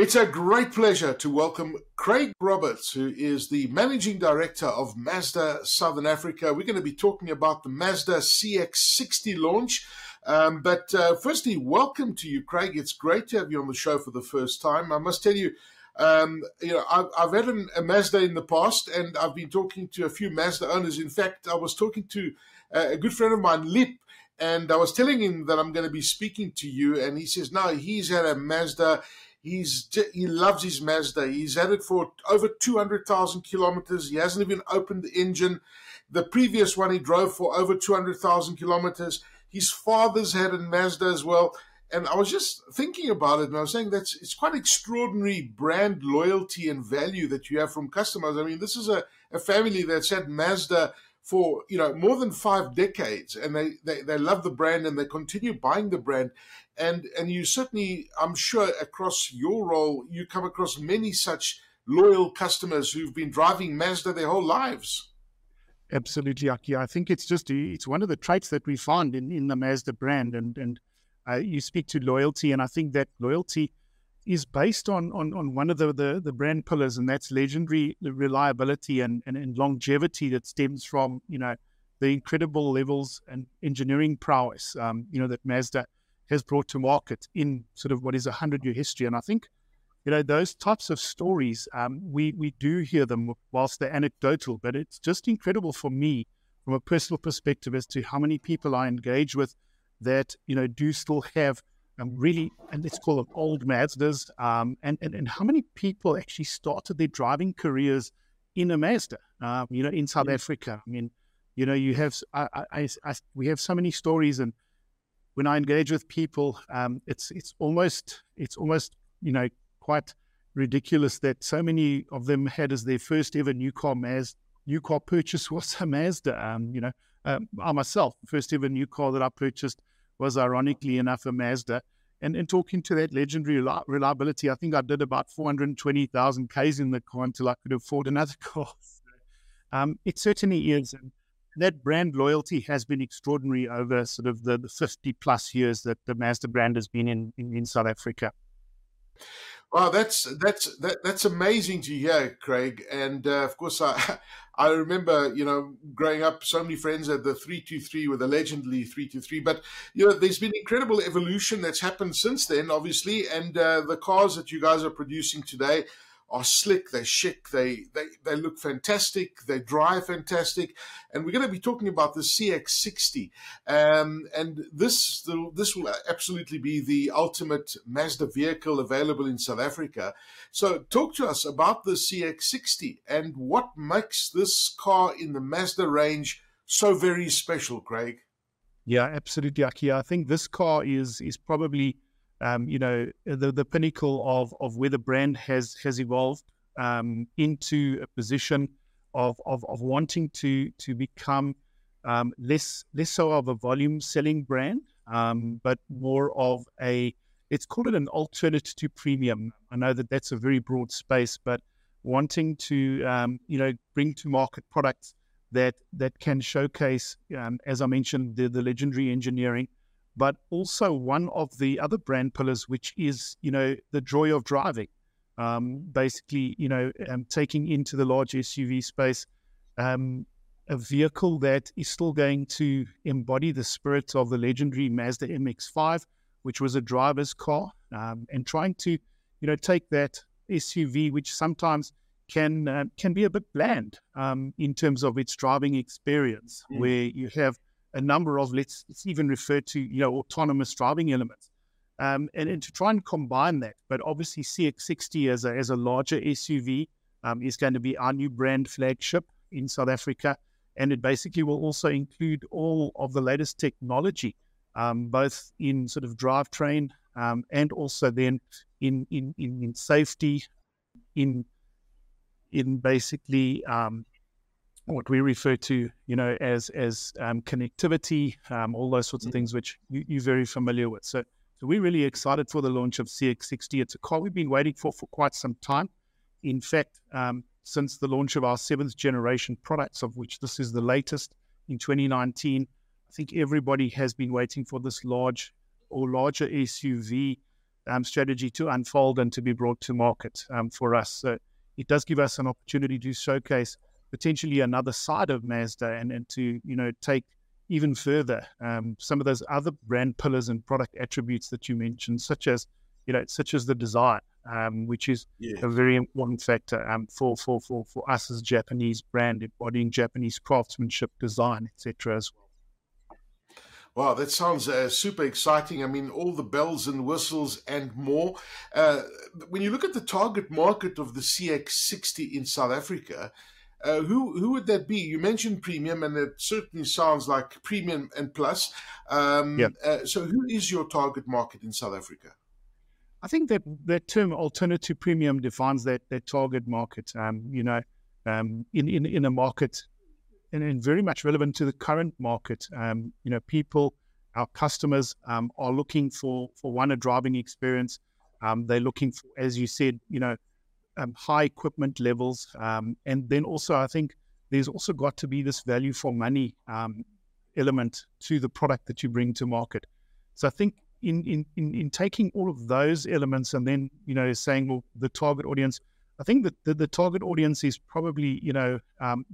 It's a great pleasure to welcome Craig Roberts, who is the Managing Director of Mazda Southern Africa. We're going to be talking about the Mazda CX60 launch. Um, but uh, firstly, welcome to you, Craig. It's great to have you on the show for the first time. I must tell you, um, you know, I've, I've had an, a Mazda in the past, and I've been talking to a few Mazda owners. In fact, I was talking to uh, a good friend of mine, Lip, and I was telling him that I'm going to be speaking to you, and he says, no, he's had a Mazda He's he loves his Mazda. He's had it for over two hundred thousand kilometers. He hasn't even opened the engine. The previous one he drove for over two hundred thousand kilometers. His father's had a Mazda as well. And I was just thinking about it, and I was saying that's it's quite extraordinary brand loyalty and value that you have from customers. I mean, this is a, a family that's had Mazda for you know more than five decades, and they, they they love the brand and they continue buying the brand. And and you certainly, I'm sure, across your role, you come across many such loyal customers who've been driving Mazda their whole lives. Absolutely, Aki. I think it's just it's one of the traits that we find in, in the Mazda brand, and and uh, you speak to loyalty, and I think that loyalty is based on on, on one of the, the, the brand pillars, and that's legendary reliability and, and, and longevity that stems from you know the incredible levels and engineering prowess um, you know that Mazda has brought to market in sort of what is a hundred year history. And I think you know those types of stories um, we we do hear them whilst they're anecdotal, but it's just incredible for me from a personal perspective as to how many people I engage with that you know do still have um, really, and let's call them old Mazdas, um, and, and, and how many people actually started their driving careers in a Mazda, uh, you know, in South yeah. Africa. I mean, you know, you have, I, I, I, we have so many stories, and when I engage with people, um, it's, it's almost, it's almost, you know, quite ridiculous that so many of them had as their first ever new car Mazda, new car purchase was a Mazda. Um, you know, um, I myself, first ever new car that I purchased was ironically enough a Mazda. And, and talking to that legendary reliability, I think I did about 420,000 Ks in the car until I could afford another car. Um, it certainly is. And that brand loyalty has been extraordinary over sort of the, the 50 plus years that the Mazda brand has been in, in, in South Africa. Wow, that's that's that, that's amazing to hear, Craig. And uh, of course, I I remember you know growing up, so many friends had the three two three with the legendary three two three. But you know, there's been incredible evolution that's happened since then, obviously. And uh, the cars that you guys are producing today are slick, they're chic, they, they, they look fantastic, they drive fantastic. And we're going to be talking about the CX60. Um, and this, the, this will absolutely be the ultimate Mazda vehicle available in South Africa. So talk to us about the CX60 and what makes this car in the Mazda range so very special, Craig. Yeah, absolutely, Aki. I think this car is is probably um, you know, the, the pinnacle of, of where the brand has has evolved um, into a position of, of, of wanting to to become um, less less so of a volume selling brand, um, but more of a let's call it an alternate to premium. I know that that's a very broad space, but wanting to um, you know bring to market products that that can showcase, um, as I mentioned, the, the legendary engineering but also one of the other brand pillars, which is, you know, the joy of driving. Um, basically, you know, um, taking into the large SUV space um, a vehicle that is still going to embody the spirit of the legendary Mazda MX-5, which was a driver's car, um, and trying to, you know, take that SUV, which sometimes can uh, can be a bit bland um, in terms of its driving experience, mm. where you have a number of let's, let's even refer to you know autonomous driving elements, um, and, and to try and combine that. But obviously, CX60 as a as a larger SUV um, is going to be our new brand flagship in South Africa, and it basically will also include all of the latest technology, um, both in sort of drivetrain um, and also then in in in, in safety, in in basically um, what we refer to, you know, as as um, connectivity, um, all those sorts of things, which you, are very familiar with. So, so we're really excited for the launch of CX60. It's a car we've been waiting for for quite some time. In fact, um, since the launch of our seventh generation products, of which this is the latest in 2019, I think everybody has been waiting for this large or larger SUV um, strategy to unfold and to be brought to market um, for us. So it does give us an opportunity to showcase potentially another side of Mazda and, and to you know take even further um, some of those other brand pillars and product attributes that you mentioned, such as you know such as the design, um, which is a very important factor um, for, for for for us as Japanese brand embodying Japanese craftsmanship, design, etc. as well. Wow, that sounds uh, super exciting. I mean, all the bells and whistles and more. Uh, when you look at the target market of the CX60 in South Africa, uh, who who would that be? You mentioned premium, and it certainly sounds like premium and plus. Um, yeah. Uh, so, who is your target market in South Africa? I think that that term alternative premium defines that that target market. Um, you know, um, in, in in a market and, and very much relevant to the current market. Um, you know, people, our customers um, are looking for for one a driving experience. Um, they're looking for, as you said, you know, um, high equipment levels, um, and then also I think there's also got to be this value for money um, element to the product that you bring to market. So I think in, in in in taking all of those elements and then you know saying well the target audience, I think that the, the target audience is probably you know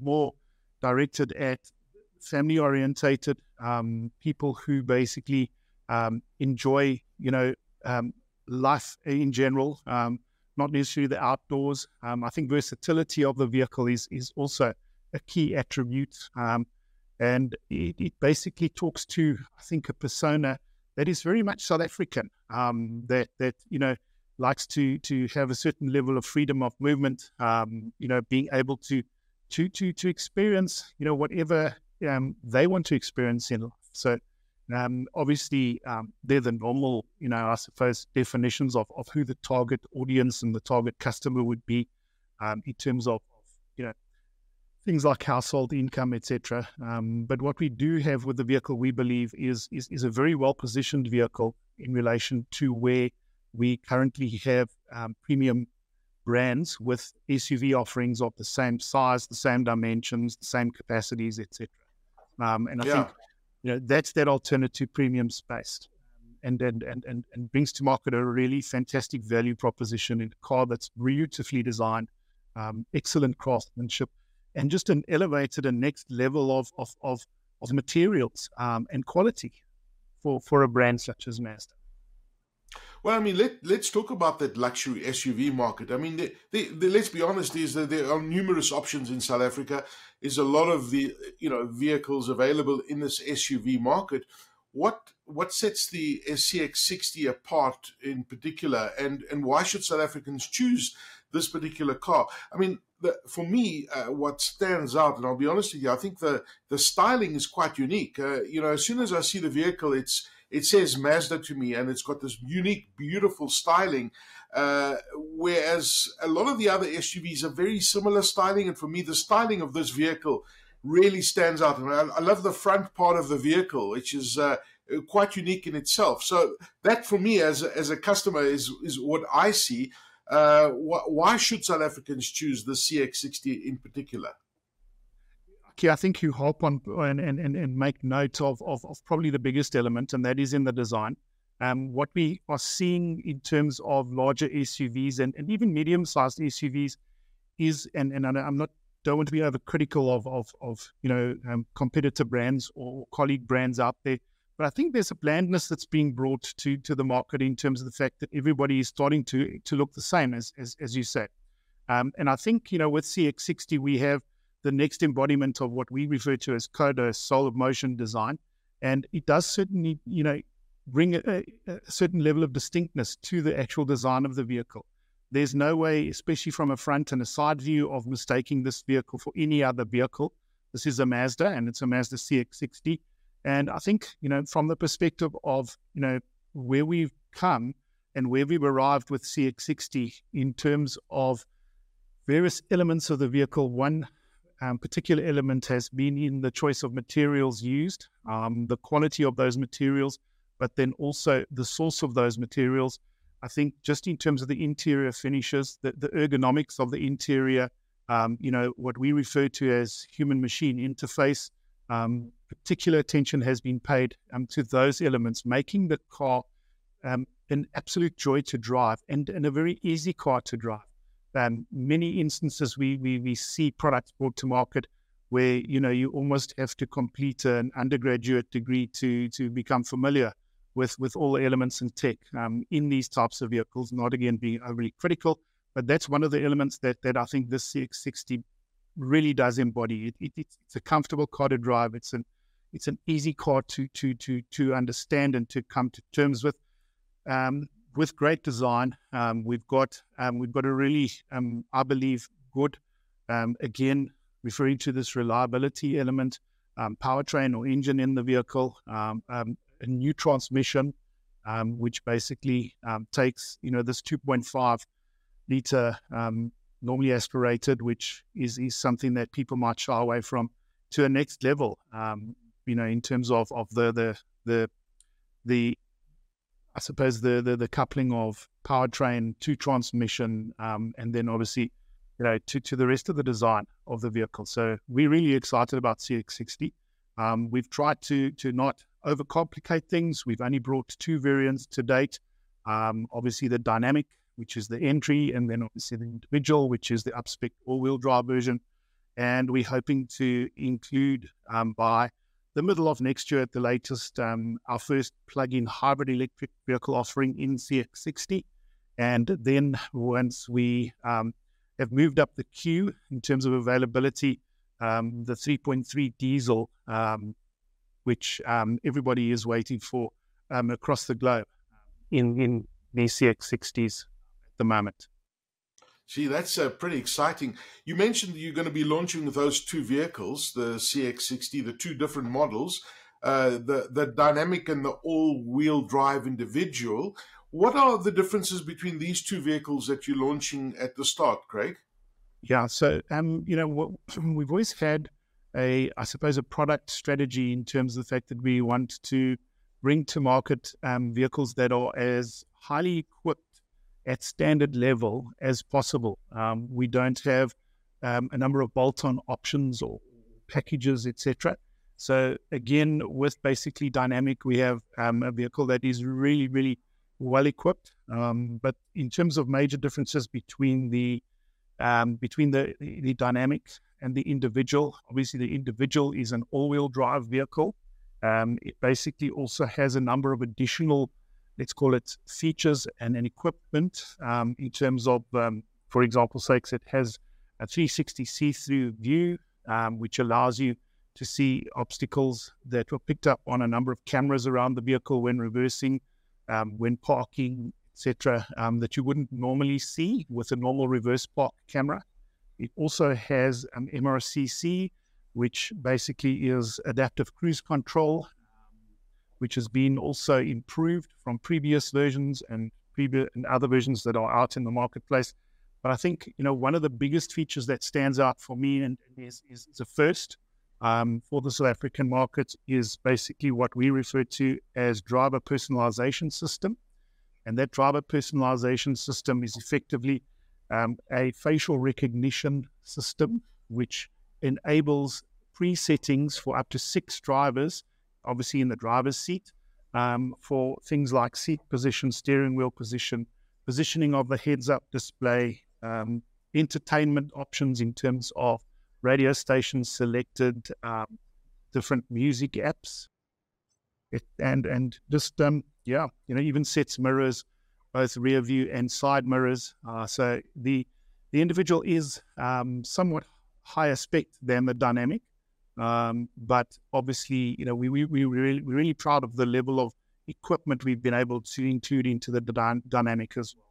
more directed at family orientated um, people who basically um, enjoy, you know, um, life in general, um, not necessarily the outdoors. Um, I think versatility of the vehicle is is also a key attribute, um, and it, it, basically talks to I think a persona that is very much South African. that that you know likes to to have a certain level of freedom of movement. you know, being able to to to to experience you know whatever um, they want to experience in life. So um, obviously um, they're the normal you know I suppose definitions of of who the target audience and the target customer would be um, in terms of, you know things like household income etc. Um, but what we do have with the vehicle we believe is is, is a very well positioned vehicle in relation to where we currently have um, premium brands with SUV offerings of the same size, the same dimensions, the same capacities, etc. Um, and I yeah. think you know that's that alternative premium space, and, and and and and brings to market a really fantastic value proposition in a car that's beautifully designed, um, excellent craftsmanship, and just an elevated and next level of of of, of materials um, and quality for for a brand such as Mazda. Well, I mean, let let's talk about that luxury SUV market. I mean, the, the, the, let's be honest, is that there are numerous options in South Africa. Is a lot of the you know vehicles available in this SUV market. What what sets the CX60 apart in particular, and and why should South Africans choose this particular car? I mean, the, for me, uh, what stands out, and I'll be honest with you, I think the the styling is quite unique. Uh, you know, as soon as I see the vehicle, it's it says Mazda to me, and it's got this unique, beautiful styling. Uh, whereas a lot of the other SUVs are very similar styling, and for me, the styling of this vehicle really stands out. And I, I love the front part of the vehicle, which is uh, quite unique in itself. So that, for me, as a, as a customer, is is what I see. Uh, wh- why should South Africans choose the CX60 in particular? I think you hope on and, and, and make note of, of, of, probably the biggest element, and that is in the design. Um, what we are seeing in terms of larger SUVs and, and even medium sized SUVs is, and, and I'm not don't want to be overcritical of, of, of you know um, competitor brands or colleague brands out there, but I think there's a blandness that's being brought to to the market in terms of the fact that everybody is starting to to look the same as as, as you said. Um, and I think you know with CX60 we have the next embodiment of what we refer to as KODO, soul of motion design. And it does certainly, you know, bring a, a, certain level of distinctness to the actual design of the vehicle. There's no way, especially from a front and a side view, of mistaking this vehicle for any other vehicle. This is a Mazda, and it's a Mazda CX-60. And I think, you know, from the perspective of, you know, where we've come and where we've arrived with CX-60 in terms of various elements of the vehicle, one um, particular element has been in the choice of materials used, um, the quality of those materials, but then also the source of those materials. I think just in terms of the interior finishes, the, the ergonomics of the interior, um, you know, what we refer to as human machine interface, um, particular attention has been paid um, to those elements, making the car um, an absolute joy to drive and, and a very easy car to drive. Um, many instances we, we we see products brought to market where you know you almost have to complete an undergraduate degree to to become familiar with with all the elements and tech um, in these types of vehicles. Not again being overly critical, but that's one of the elements that that I think this CX60 really does embody. It, it, it's, it's a comfortable car to drive. It's an it's an easy car to to to to understand and to come to terms with. Um, with great design, um, we've got um, we've got a really, um, I believe, good. Um, again, referring to this reliability element, um, powertrain or engine in the vehicle, a new transmission, which basically takes you know this 2.5 liter normally aspirated, which is is something that people might shy away from, to a next level. you know, in terms of of the the the the I suppose the, the, the coupling of powertrain to transmission, um, and then obviously, you know, to, to the rest of the design of the vehicle. So we're really excited about CX60. Um, we've tried to to not overcomplicate things. We've only brought two variants to date. Um, obviously, the dynamic, which is the entry, and then obviously the individual, which is the upspec all-wheel drive version. And we're hoping to include um, by the middle of next year at the latest, um, our first plug-in hybrid electric vehicle offering in CX60. And then once we um, have moved up the queue in terms of availability, um, the 3.3 diesel, um, which um, everybody is waiting for um, across the globe in, in the CX60s at the moment. Gee, that's uh, pretty exciting. You mentioned you're going to be launching those two vehicles, the CX60, the two different models, uh, the the dynamic and the all-wheel drive individual. What are the differences between these two vehicles that you're launching at the start, Craig? Yeah, so um, you know, we've always had a, I suppose, a product strategy in terms of the fact that we want to bring to market um, vehicles that are as highly equipped at standard level as possible. Um, we don't have um, a number of bolt-on options or packages, etc. So again, with basically dynamic, we have um, a vehicle that is really, really well equipped. Um, but in terms of major differences between the um, between the, the dynamic and the individual, obviously the individual is an all-wheel drive vehicle. Um, it basically also has a number of additional let's call it features and an equipment um, in terms of, um, for example, sakes, it has a 360 see-through view, um, which allows you to see obstacles that were picked up on a number of cameras around the vehicle when reversing, um, when parking, etc., um, that you wouldn't normally see with a normal reverse park camera. It also has an MRCC, which basically is adaptive cruise control, which has been also improved from previous versions and previous and other versions that are out in the marketplace. But I think you know one of the biggest features that stands out for me and is, is, a first um, for the South African market is basically what we refer to as driver personalization system, and that driver personalization system is effectively um, a facial recognition system which enables pre-settings for up to six drivers obviously in the driver's seat, um, for things like seat position, steering wheel position, positioning of the heads up display, um, entertainment options in terms of radio stations selected, um, different music apps, it, and and just um, yeah, you know, even sets mirrors, both rear view and side mirrors. Uh, so the the individual is um, somewhat higher spec than the dynamic, um, but obviously, you know, we, we, we really, we're really proud of the level of equipment we've been able to include into the dy- dynamic as well.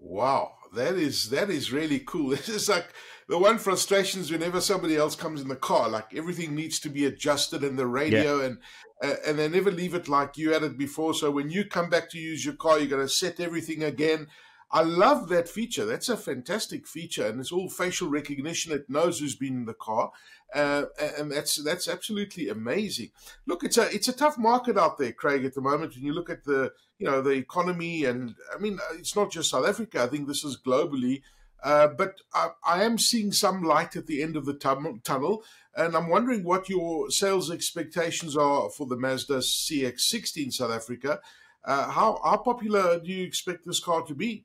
Wow, that is that is really cool. This is like the one frustration is whenever somebody else comes in the car, like everything needs to be adjusted in the radio, yeah. and uh, and they never leave it like you had it before. So when you come back to use your car, you're going to set everything again. I love that feature. That's a fantastic feature, and it's all facial recognition. It knows who's been in the car, uh, and that's that's absolutely amazing. Look, it's a it's a tough market out there, Craig, at the moment. When you look at the you know the economy, and I mean, it's not just South Africa. I think this is globally. Uh, but I, I, am seeing some light at the end of the tunnel, and I'm wondering what your sales expectations are for the Mazda CX-60 in South Africa. Uh, how how popular do you expect this car to be?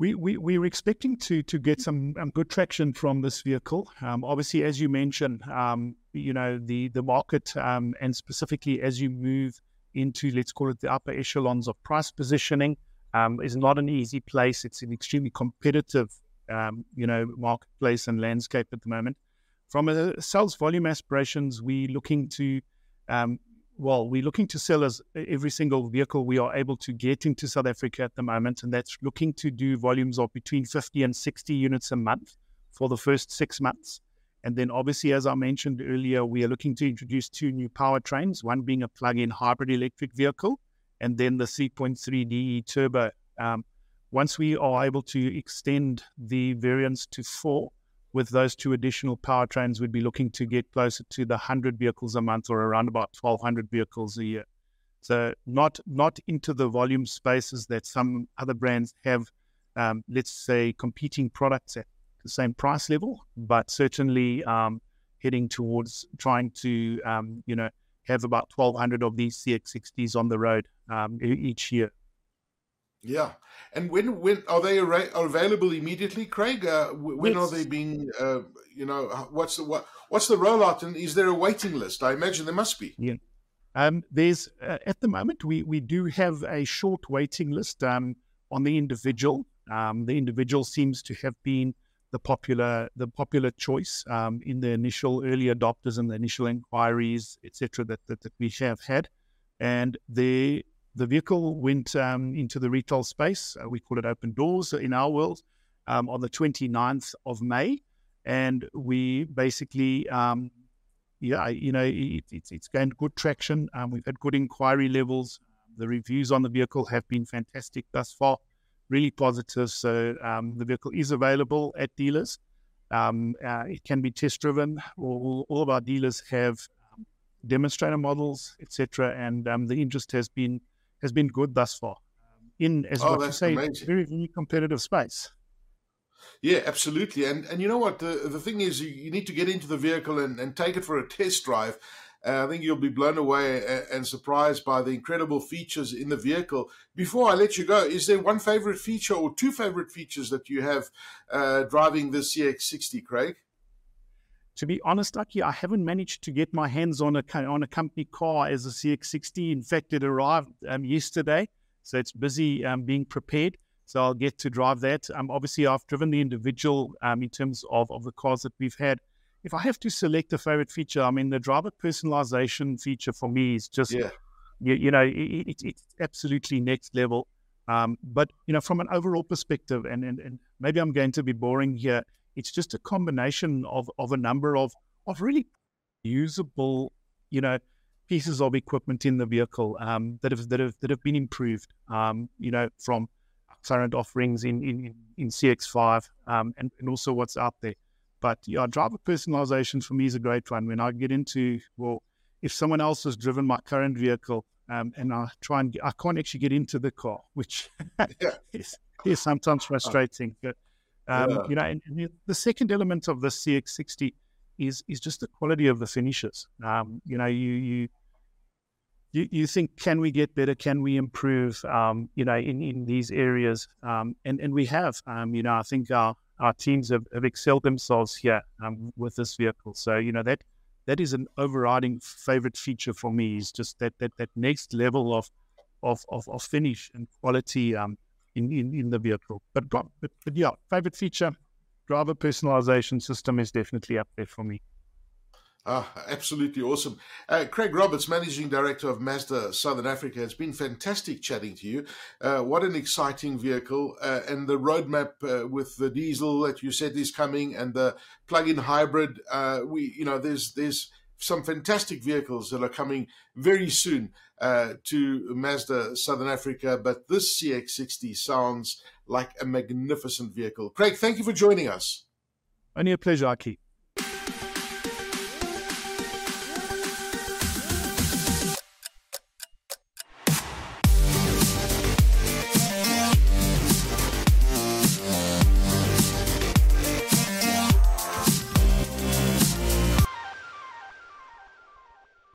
We, we, we're expecting to to get some um, good traction from this vehicle. Um, obviously, as you mentioned, um, you know the the market um, and specifically as you move into let's call it the upper echelons of price positioning um, is not an easy place. It's an extremely competitive um, you know marketplace and landscape at the moment. From a sales volume aspirations, we're looking to well, we're looking to sell as every single vehicle we are able to get into South Africa at the moment, and that's looking to do volumes of between 50 and 60 units a month for the first six months. And then, obviously, as I mentioned earlier, we are looking to introduce two new powertrains, one being a plug in hybrid electric vehicle, and then the 3.3 DE turbo. Um, once we are able to extend the variants to four, with those two additional powertrains, we'd be looking to get closer to the 100 vehicles a month or around about 1,200 vehicles a year. So not not into the volume spaces that some other brands have, um, let's say, competing products at the same price level, but certainly um, heading towards trying to, um, you know, have about 1,200 of these CX60s on the road um, each year. Yeah, and when when are they are available immediately, Craig? Uh, when yes. are they being? Uh, you know, what's the what what's the rollout, and is there a waiting list? I imagine there must be. Yeah, um, there's uh, at the moment we we do have a short waiting list um, on the individual. Um, the individual seems to have been the popular the popular choice um, in the initial early adopters and the initial inquiries, etc. That, that that we have had, and the the vehicle went um, into the retail space. Uh, we call it open doors in our world um, on the 29th of May. And we basically, um, yeah, you know, it, it's, it's gained good traction. Um, we've had good inquiry levels. The reviews on the vehicle have been fantastic thus far, really positive. So um, the vehicle is available at dealers. Um, uh, it can be test driven. All, all, of our dealers have demonstrator models, etc. And the interest has been has been good thus far. In as oh, what you say, amazing. very very competitive space. Yeah, absolutely. And and you know what the the thing is, you, you need to get into the vehicle and, and take it for a test drive. Uh, I think you'll be blown away and, and surprised by the incredible features in the vehicle. Before I let you go, is there one favorite feature or two favorite features that you have uh, driving the CX60, Craig? To be honest, Aki, I haven't managed to get my hands on a on a company car as a CX60. In fact, it arrived um, yesterday, so it's busy um, being prepared. So I'll get to drive that. Um, obviously, I've driven the individual um, in terms of, of the cars that we've had. If I have to select a favorite feature, I mean, the driver personalization feature for me is just, yeah. you, you know, it, it, it's absolutely next level. Um, but, you know, from an overall perspective, and, and, and maybe I'm going to be boring here, it's just a combination of, of a number of, of really usable, you know, pieces of equipment in the vehicle um, that have that have that have been improved. Um, you know, from current offerings in in, in CX5 um, and, and also what's out there. But yeah, driver personalization for me is a great one. When I get into well, if someone else has driven my current vehicle um, and I try and get, I can't actually get into the car, which yeah. is, is sometimes frustrating. But um, yeah. You know, and, and, the second element of the CX60 is is just the quality of the finishes. Um, you know, you you you, you think can we get better? Can we improve? Um, you know, in, in these areas, um, and and we have. Um, you know, I think our our teams have, have excelled themselves here um, with this vehicle. So you know that that is an overriding favorite feature for me. Is just that that that next level of of of, of finish and quality. Um, in, in, in the vehicle. But, but, but yeah, favorite feature, driver personalization system is definitely up there for me. Ah, absolutely awesome. Uh, Craig Roberts, Managing Director of Mazda Southern Africa, it's been fantastic chatting to you. Uh, what an exciting vehicle. Uh, and the roadmap uh, with the diesel that you said is coming and the plug-in hybrid, uh, we, you know, there's, there's some fantastic vehicles that are coming very soon uh, to Mazda Southern Africa. But this CX60 sounds like a magnificent vehicle. Craig, thank you for joining us. Only a pleasure, Aki.